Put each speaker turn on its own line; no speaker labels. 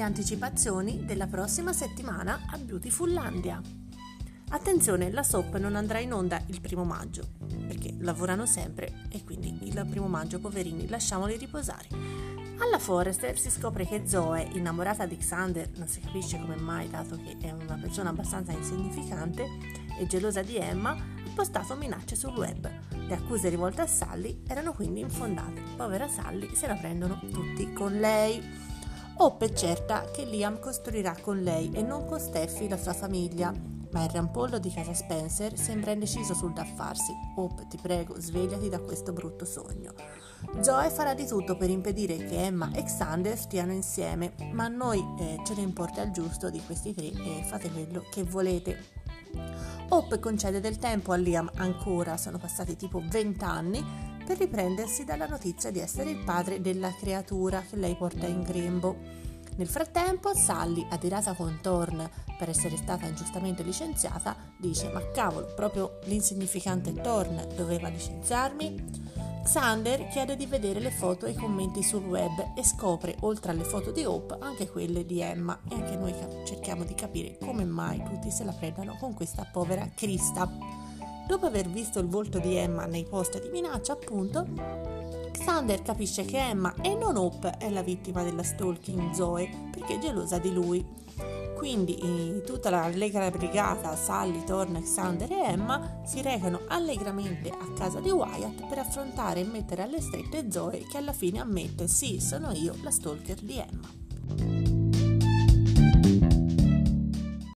le anticipazioni della prossima settimana a Beautifullandia. Attenzione, la soap non andrà in onda il primo maggio, perché lavorano sempre e quindi il primo maggio, poverini, lasciamoli riposare. Alla Forrester si scopre che Zoe, innamorata di Xander, non si capisce come mai, dato che è una persona abbastanza insignificante e gelosa di Emma, ha postato minacce sul web. Le accuse rivolte a Sally erano quindi infondate. Povera Sally se la prendono tutti con lei. Hope è certa che Liam costruirà con lei e non con Steffi la sua famiglia, ma il rampollo di casa Spencer sembra indeciso sul da farsi. Hope, ti prego, svegliati da questo brutto sogno. Zoe farà di tutto per impedire che Emma e Xander stiano insieme, ma a noi eh, ce ne importa il giusto di questi tre e fate quello che volete. Hope concede del tempo a Liam ancora, sono passati tipo 20 anni, per riprendersi dalla notizia di essere il padre della creatura che lei porta in grembo. Nel frattempo, Sally, adirata con Thorn per essere stata ingiustamente licenziata, dice: Ma cavolo, proprio l'insignificante Thorn doveva licenziarmi? Xander chiede di vedere le foto e i commenti sul web e scopre, oltre alle foto di Hope, anche quelle di Emma. E anche noi cerchiamo di capire come mai tutti se la prendano con questa povera Krista. Dopo aver visto il volto di Emma nei post di minaccia, appunto, Xander capisce che Emma e non Hope è la vittima della stalking Zoe perché è gelosa di lui. Quindi eh, tutta la allegra brigata, Sally, Thorne, Xander e Emma si recano allegramente a casa di Wyatt per affrontare e mettere alle strette Zoe che alla fine ammette sì, sono io la stalker di Emma.